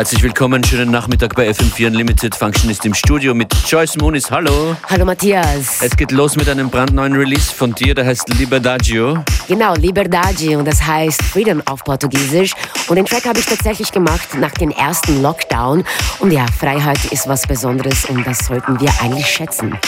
Herzlich willkommen, schönen Nachmittag bei FM4 Unlimited. Functionist im Studio mit Joyce Moonis. Hallo. Hallo Matthias. Es geht los mit einem brandneuen Release von dir, der heißt Liberdagio. Genau, Liberdade und das heißt Freedom auf Portugiesisch. Und den Track habe ich tatsächlich gemacht nach dem ersten Lockdown. Und ja, Freiheit ist was Besonderes und das sollten wir eigentlich schätzen.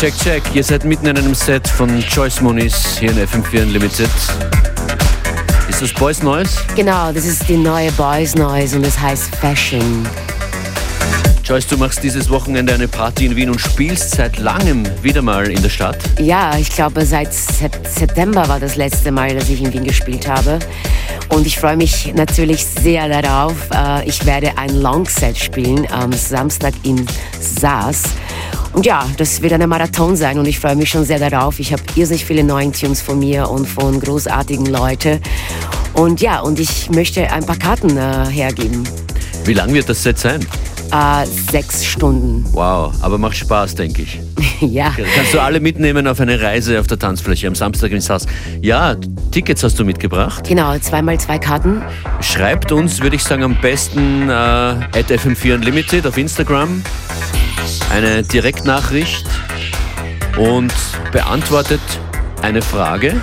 Check, check. Ihr seid mitten in einem Set von Joyce Moniz hier in FM4 Unlimited. Ist das Boys Noise? Genau, das ist die neue Boys Noise und es heißt Fashion. Joyce, du machst dieses Wochenende eine Party in Wien und spielst seit langem wieder mal in der Stadt. Ja, ich glaube seit September war das letzte Mal, dass ich in Wien gespielt habe. Und ich freue mich natürlich sehr darauf. Äh, ich werde ein Longset spielen am Samstag in Saas. Und ja, das wird eine Marathon sein und ich freue mich schon sehr darauf. Ich habe irrsinnig viele neue Tunes von mir und von großartigen Leuten. Und ja, und ich möchte ein paar Karten äh, hergeben. Wie lang wird das Set sein? Äh, sechs Stunden. Wow, aber macht Spaß, denke ich. ja. Kannst du alle mitnehmen auf eine Reise auf der Tanzfläche am Samstag ins Haus? Ja, Tickets hast du mitgebracht. Genau, zweimal zwei Karten. Schreibt uns, würde ich sagen, am besten äh, at FM4 Unlimited auf Instagram eine Direktnachricht und beantwortet eine Frage.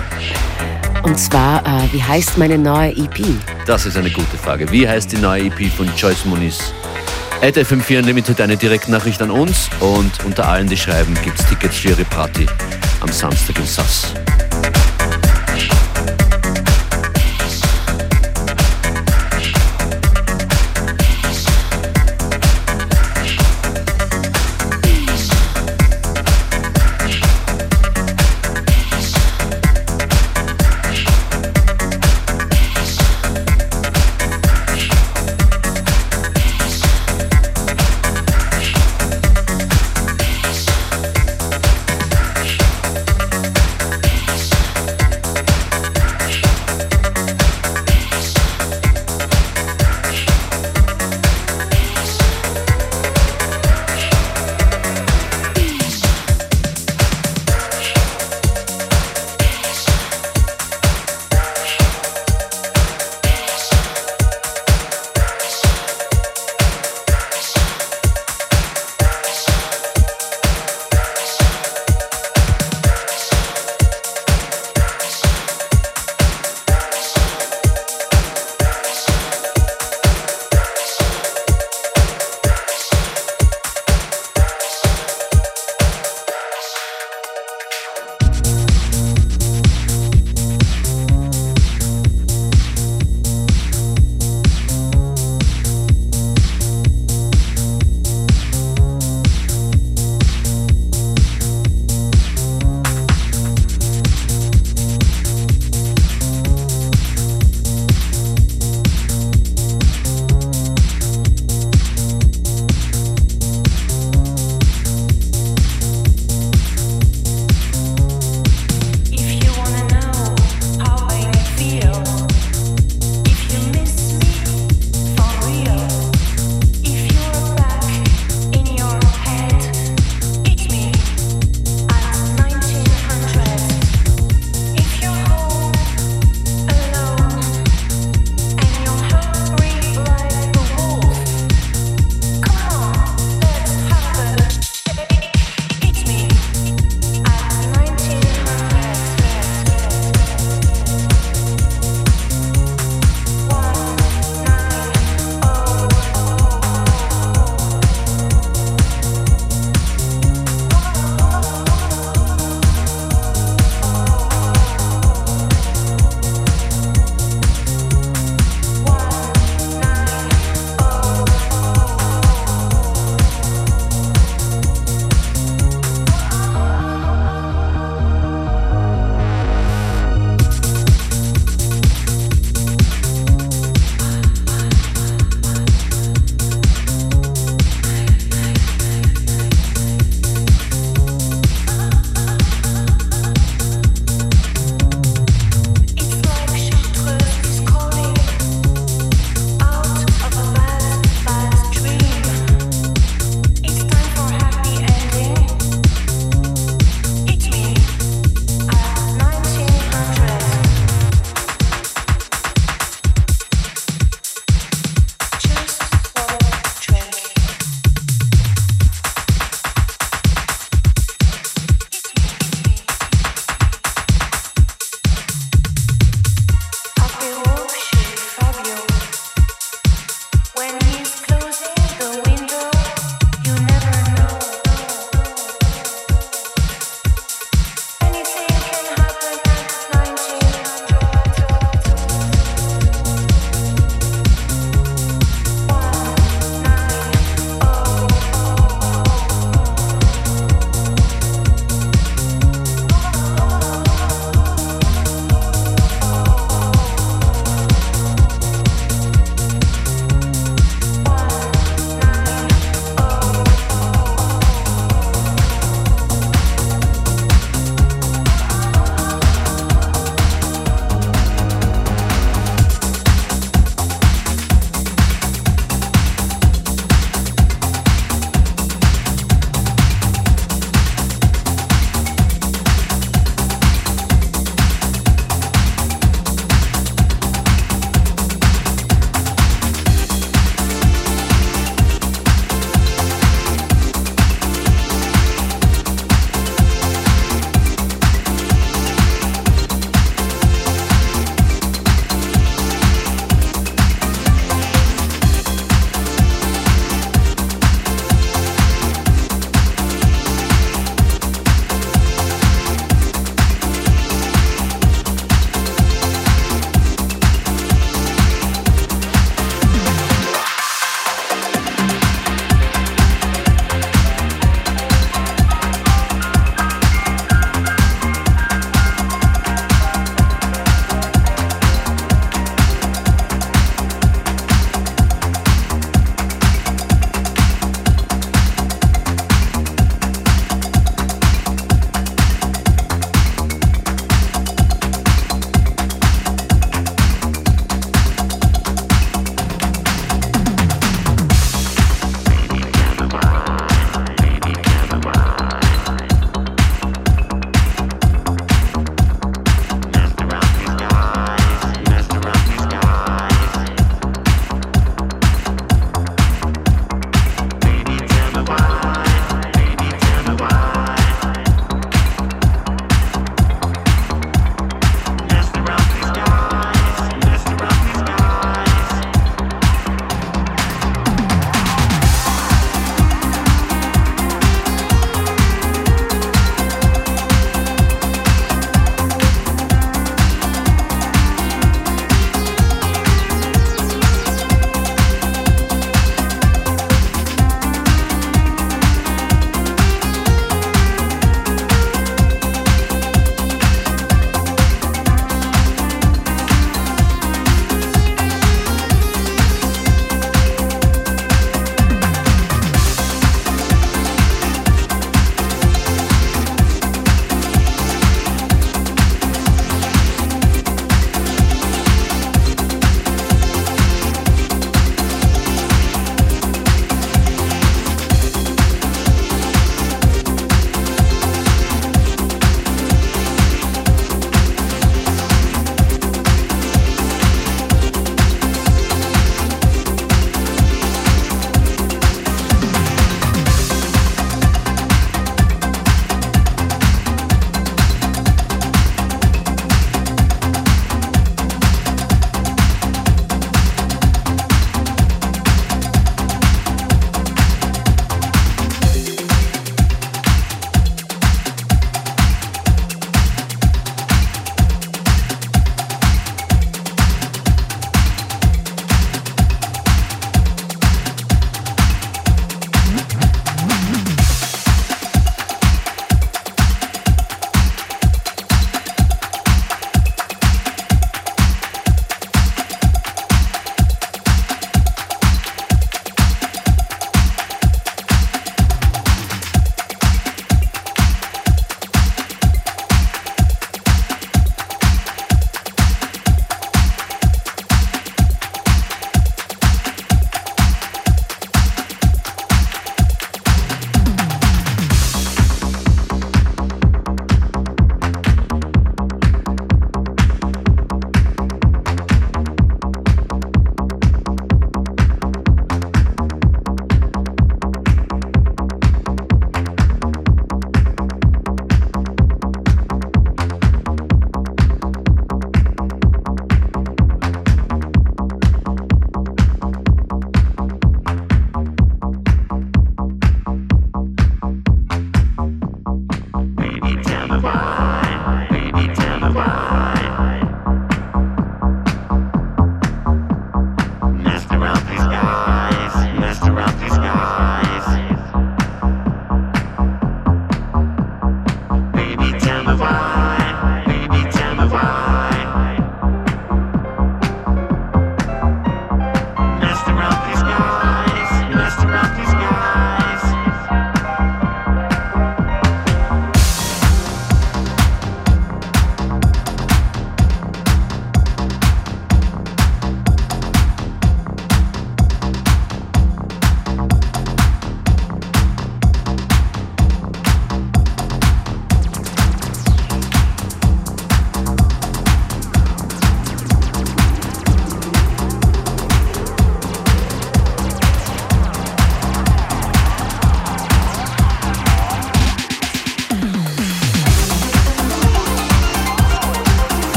Und zwar, äh, wie heißt meine neue EP? Das ist eine gute Frage. Wie heißt die neue EP von Joyce Muniz? At FM4 Unlimited eine Direktnachricht an uns und unter allen, die schreiben, gibt es Tickets für ihre Party am Samstag im Sass.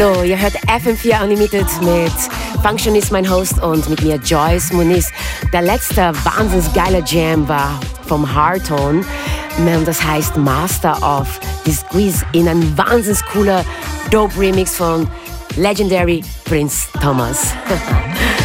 Hallo, ihr hört FM4 Unlimited mit Function ist mein Host und mit mir Joyce Muniz. Der letzte wahnsinnig geile Jam war vom Hardtone. Das heißt Master of Disguise in ein wahnsinnig cooler Dope Remix von Legendary Prince Thomas.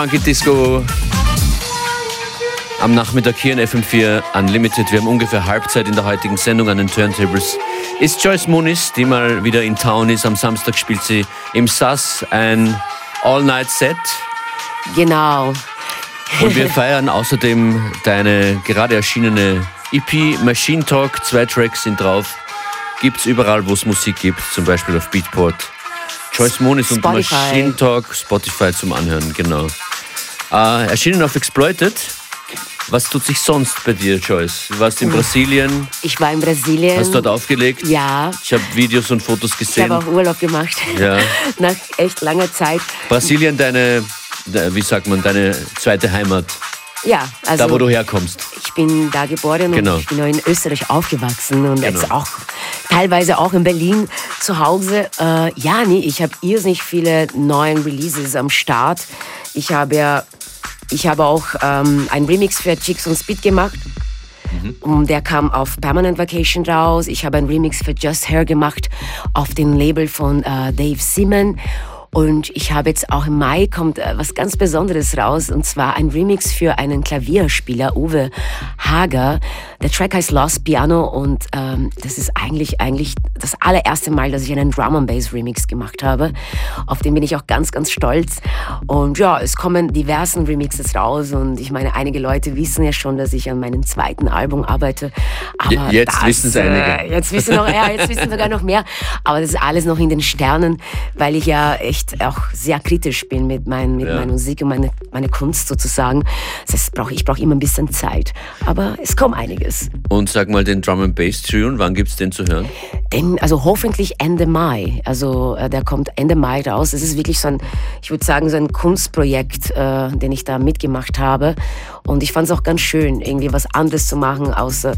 Funky Disco. Am Nachmittag hier in FM4 Unlimited. Wir haben ungefähr Halbzeit in der heutigen Sendung an den Turntables. Ist Joyce Muniz, die mal wieder in Town ist. Am Samstag spielt sie im SAS ein All-Night-Set. Genau. Und wir feiern außerdem deine gerade erschienene EP Machine Talk. Zwei Tracks sind drauf. Gibt's überall, wo es Musik gibt, zum Beispiel auf Beatport. Joyce Monis und Machine Talk, Spotify zum Anhören, genau. Äh, erschienen auf Exploited. Was tut sich sonst bei dir, Joyce? Du warst in Brasilien. Ich war in Brasilien. Hast dort aufgelegt? Ja. Ich habe Videos und Fotos gesehen. Ich habe auch Urlaub gemacht. Ja. Nach echt langer Zeit. Brasilien, deine, wie sagt man, deine zweite Heimat. Ja, also. Da, wo du herkommst. Ich bin da geboren genau. und ich bin in Österreich aufgewachsen und genau. jetzt auch teilweise auch in Berlin zu Hause. Äh, ja, nee, ich habe irrsinnig viele neue Releases am Start. Ich habe ja, ich habe auch ähm, einen Remix für Chicks und Speed gemacht. Mhm. Der kam auf Permanent Vacation raus. Ich habe einen Remix für Just Hair gemacht auf dem Label von äh, Dave Simon. Und ich habe jetzt auch im Mai kommt äh, was ganz Besonderes raus und zwar ein Remix für einen Klavierspieler, Uwe Hager. Der Track heißt Lost Piano und ähm, das ist eigentlich, eigentlich das allererste Mal, dass ich einen Drum and Bass Remix gemacht habe. Auf den bin ich auch ganz, ganz stolz. Und ja, es kommen diversen Remixes raus und ich meine, einige Leute wissen ja schon, dass ich an meinem zweiten Album arbeite. Aber jetzt das, wissen es einige. Äh, jetzt wissen noch, ja, jetzt wissen sogar noch mehr. Aber das ist alles noch in den Sternen, weil ich ja echt echt auch sehr kritisch bin mit, mein, mit ja. meiner Musik und meine, meine Kunst sozusagen. Das heißt, brauch, ich brauche immer ein bisschen Zeit. Aber es kommt einiges. Und sag mal den Drum and Bass Tune, wann gibt es den zu hören? Den, also hoffentlich Ende Mai. Also äh, der kommt Ende Mai raus. Es ist wirklich so ein, ich würde sagen, so ein Kunstprojekt, äh, den ich da mitgemacht habe. Und ich fand es auch ganz schön, irgendwie was anderes zu machen, außer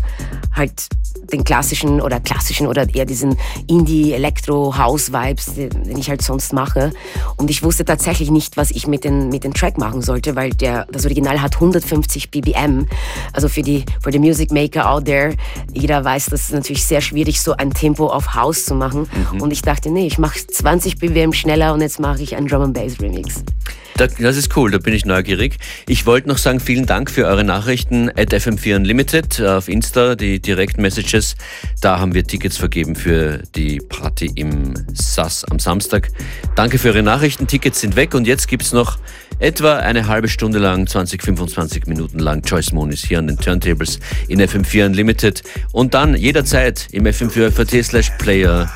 halt den klassischen oder klassischen oder eher diesen Indie-Elektro-House-Vibes, den ich halt sonst mache. Und ich wusste tatsächlich nicht, was ich mit dem mit den Track machen sollte, weil der, das Original hat 150 BBM. Also für die, für die Music Maker out there, jeder weiß, das ist natürlich sehr schwierig, so ein Tempo auf House zu machen. Mhm. Und ich dachte, nee, ich mache 20 BBM schneller und jetzt mache ich einen Drum and Bass Remix. Das ist cool, da bin ich neugierig. Ich wollte noch sagen, vielen Dank für eure Nachrichten at FM4 Unlimited äh, auf Insta, die Direct Messages. Da haben wir Tickets vergeben für die Party im SAS am Samstag. Danke für eure Nachrichten, Tickets sind weg und jetzt gibt es noch etwa eine halbe Stunde lang, 20, 25 Minuten lang Joyce Monis hier an den Turntables in FM4 Unlimited und dann jederzeit im FM4 FAT slash Player.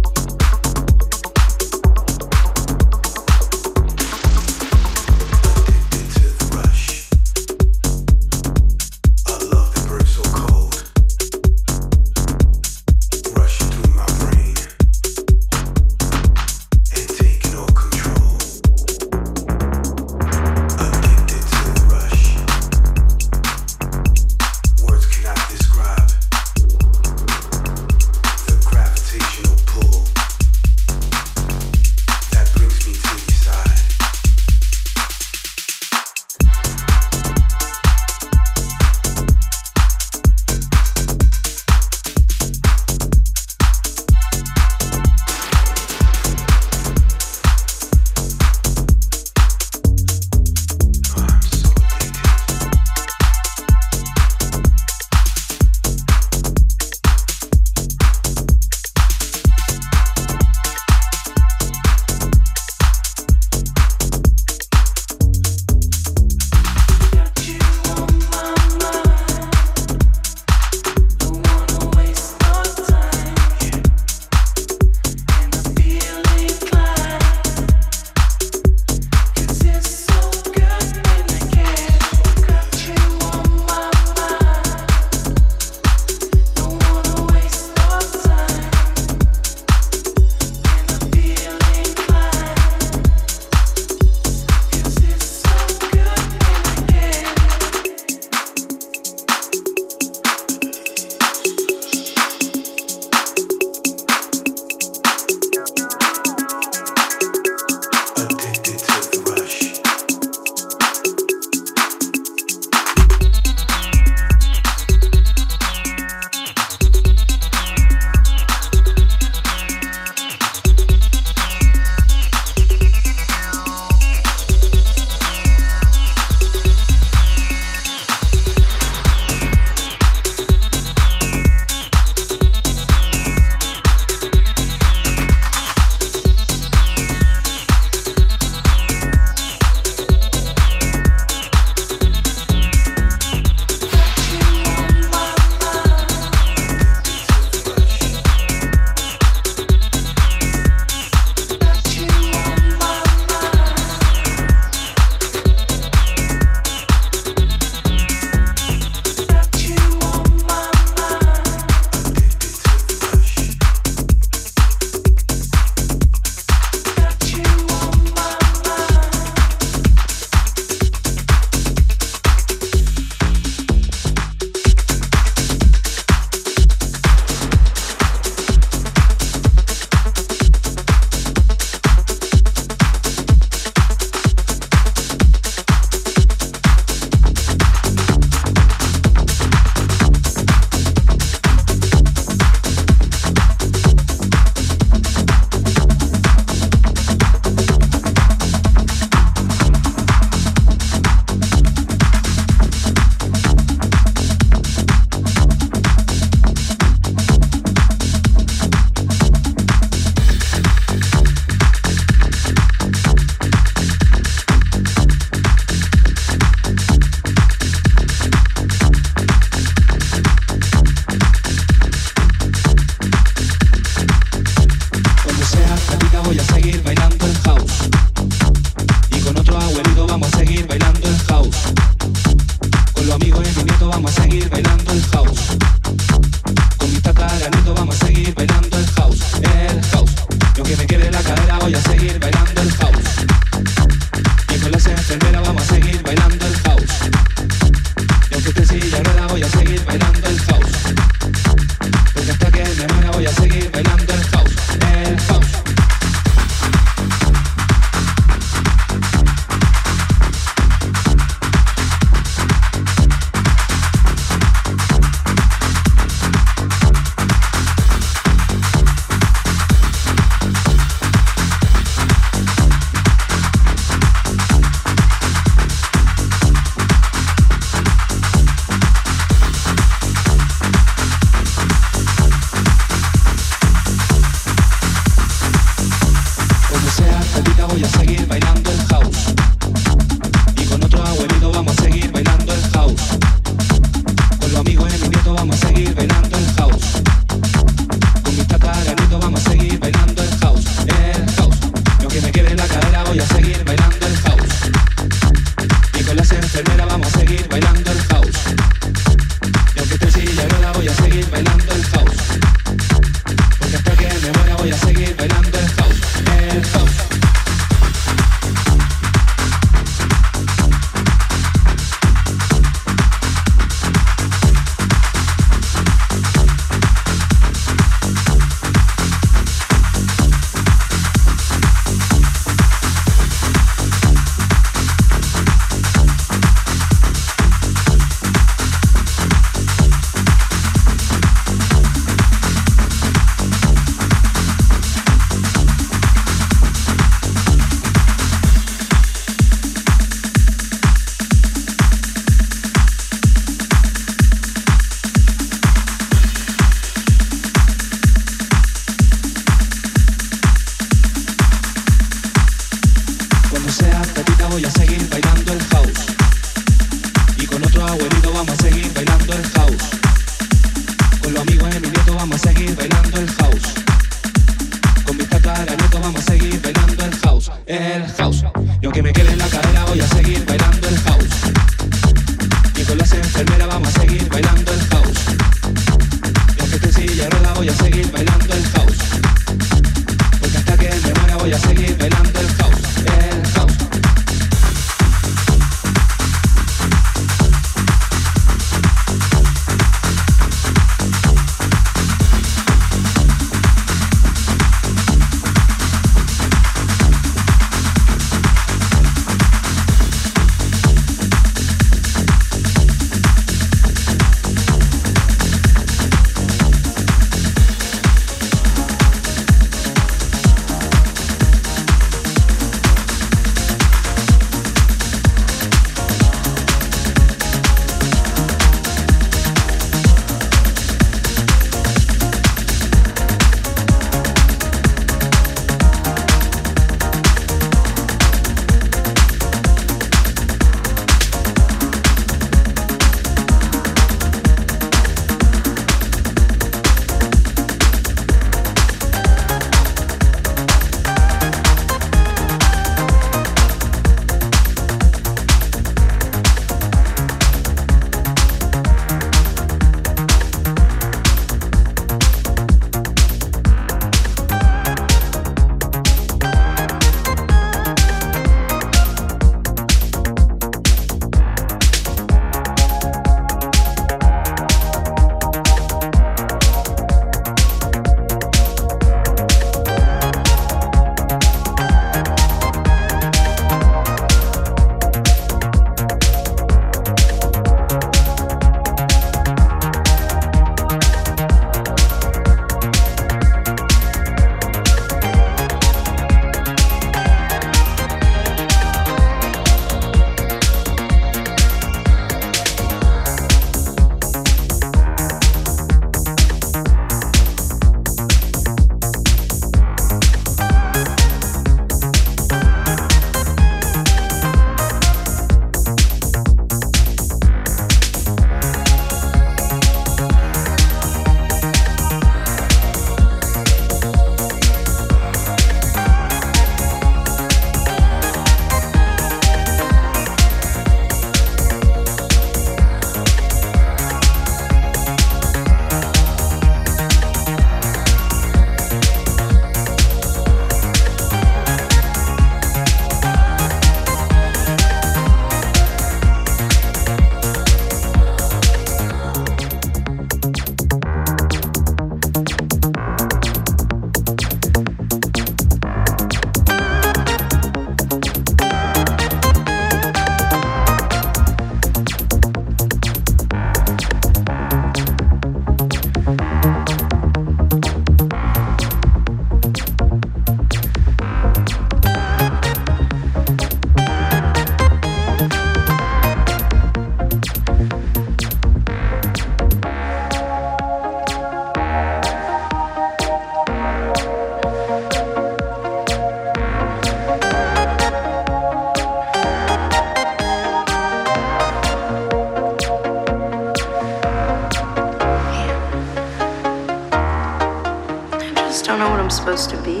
know what I'm supposed to be. You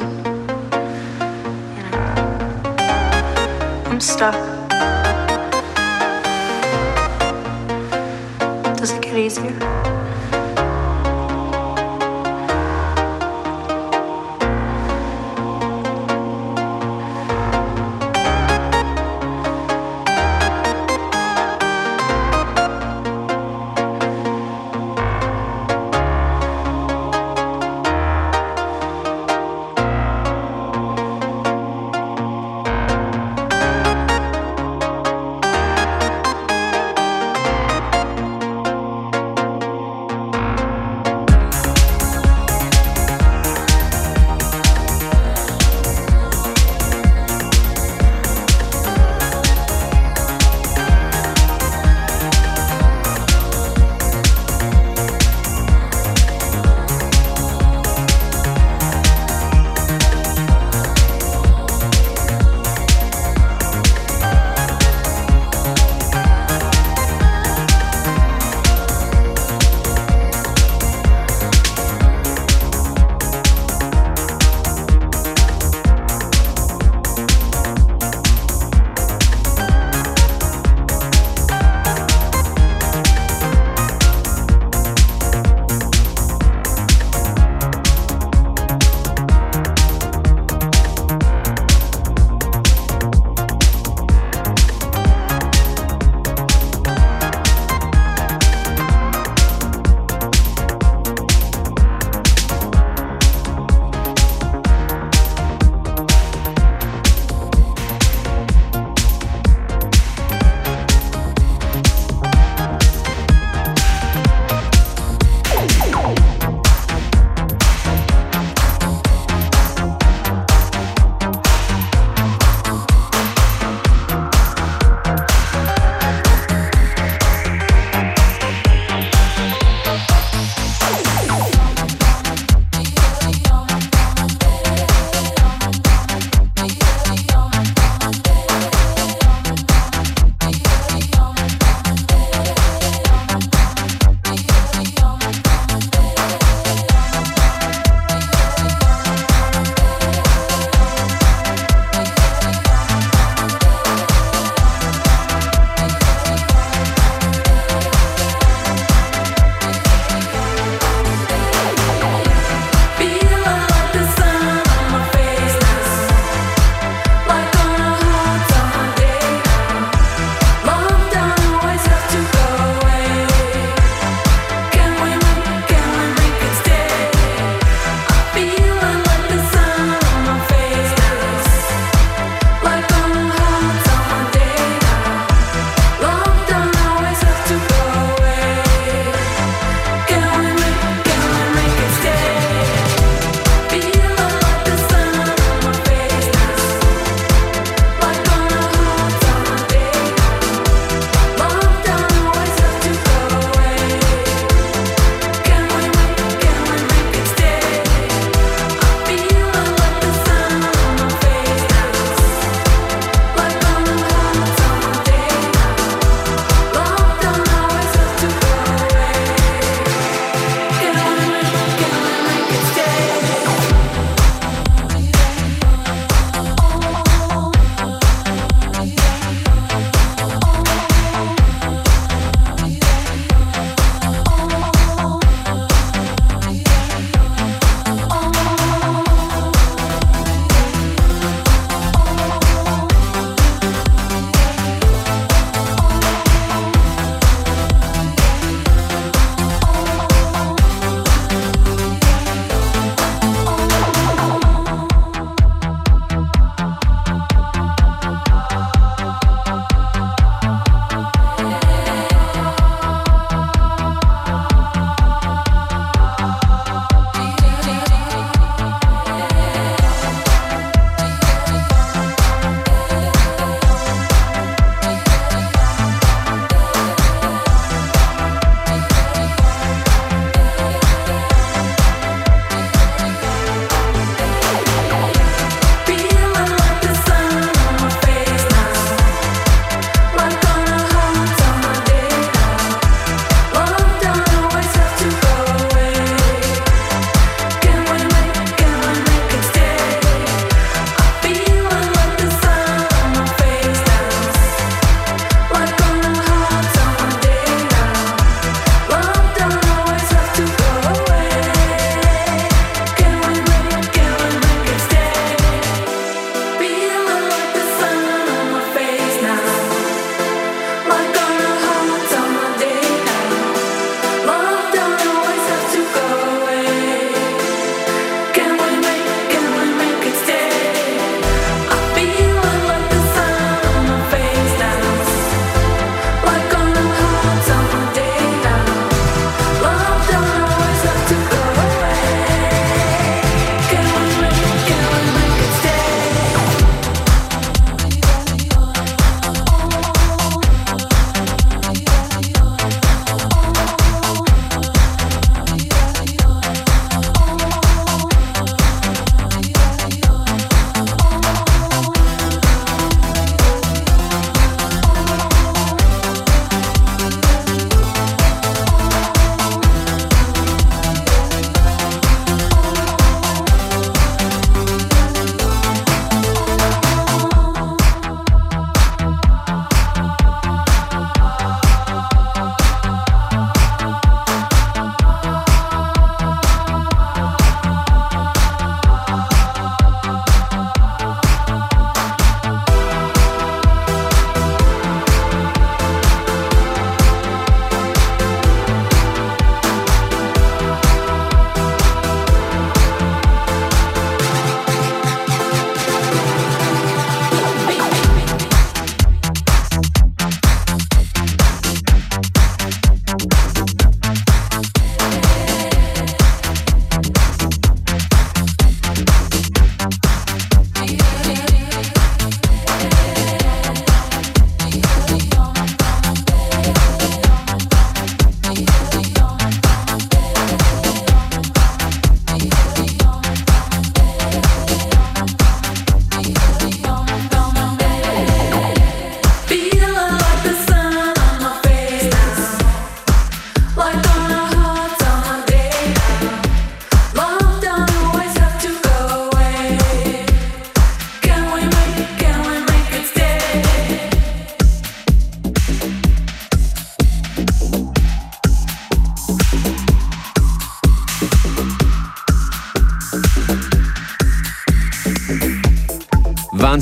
know, I'm stuck. Does it get easier?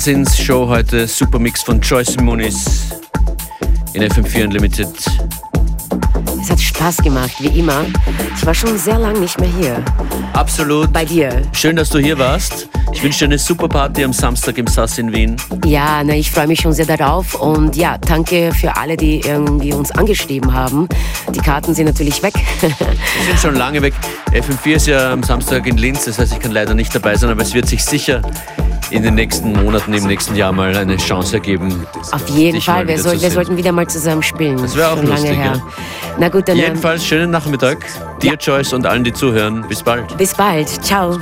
Wahnsinnsshow heute. Supermix von Joyce Muniz in FM4 Unlimited. Es hat Spaß gemacht, wie immer. Ich war schon sehr lange nicht mehr hier. Absolut. Bei dir. Schön, dass du hier warst. Ich wünsche dir eine super Party am Samstag im Sass in Wien. Ja, na, ich freue mich schon sehr darauf. Und ja, danke für alle, die irgendwie uns angeschrieben haben. Die Karten sind natürlich weg. Die sind schon lange weg. FM4 ist ja am Samstag in Linz, das heißt, ich kann leider nicht dabei sein, aber es wird sich sicher in den nächsten Monaten, im nächsten Jahr mal eine Chance ergeben. Auf jeden Fall, wir, soll, wir sollten wieder mal zusammen spielen. Das wäre auch Schon lustig, lange her. ja. Na gut, dann ähm, Jedenfalls schönen Nachmittag. Dir, Joyce, und allen, die zuhören. Bis bald. bis bald. Ciao.